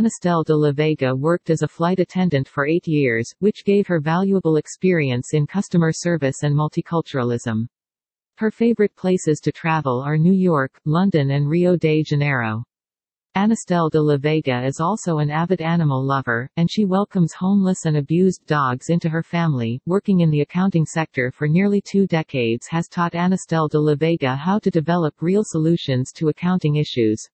Anastel de la Vega worked as a flight attendant for eight years, which gave her valuable experience in customer service and multiculturalism. Her favorite places to travel are New York, London and Rio de Janeiro. Anastel de la Vega is also an avid animal lover, and she welcomes homeless and abused dogs into her family. Working in the accounting sector for nearly two decades has taught Anastel de la Vega how to develop real solutions to accounting issues.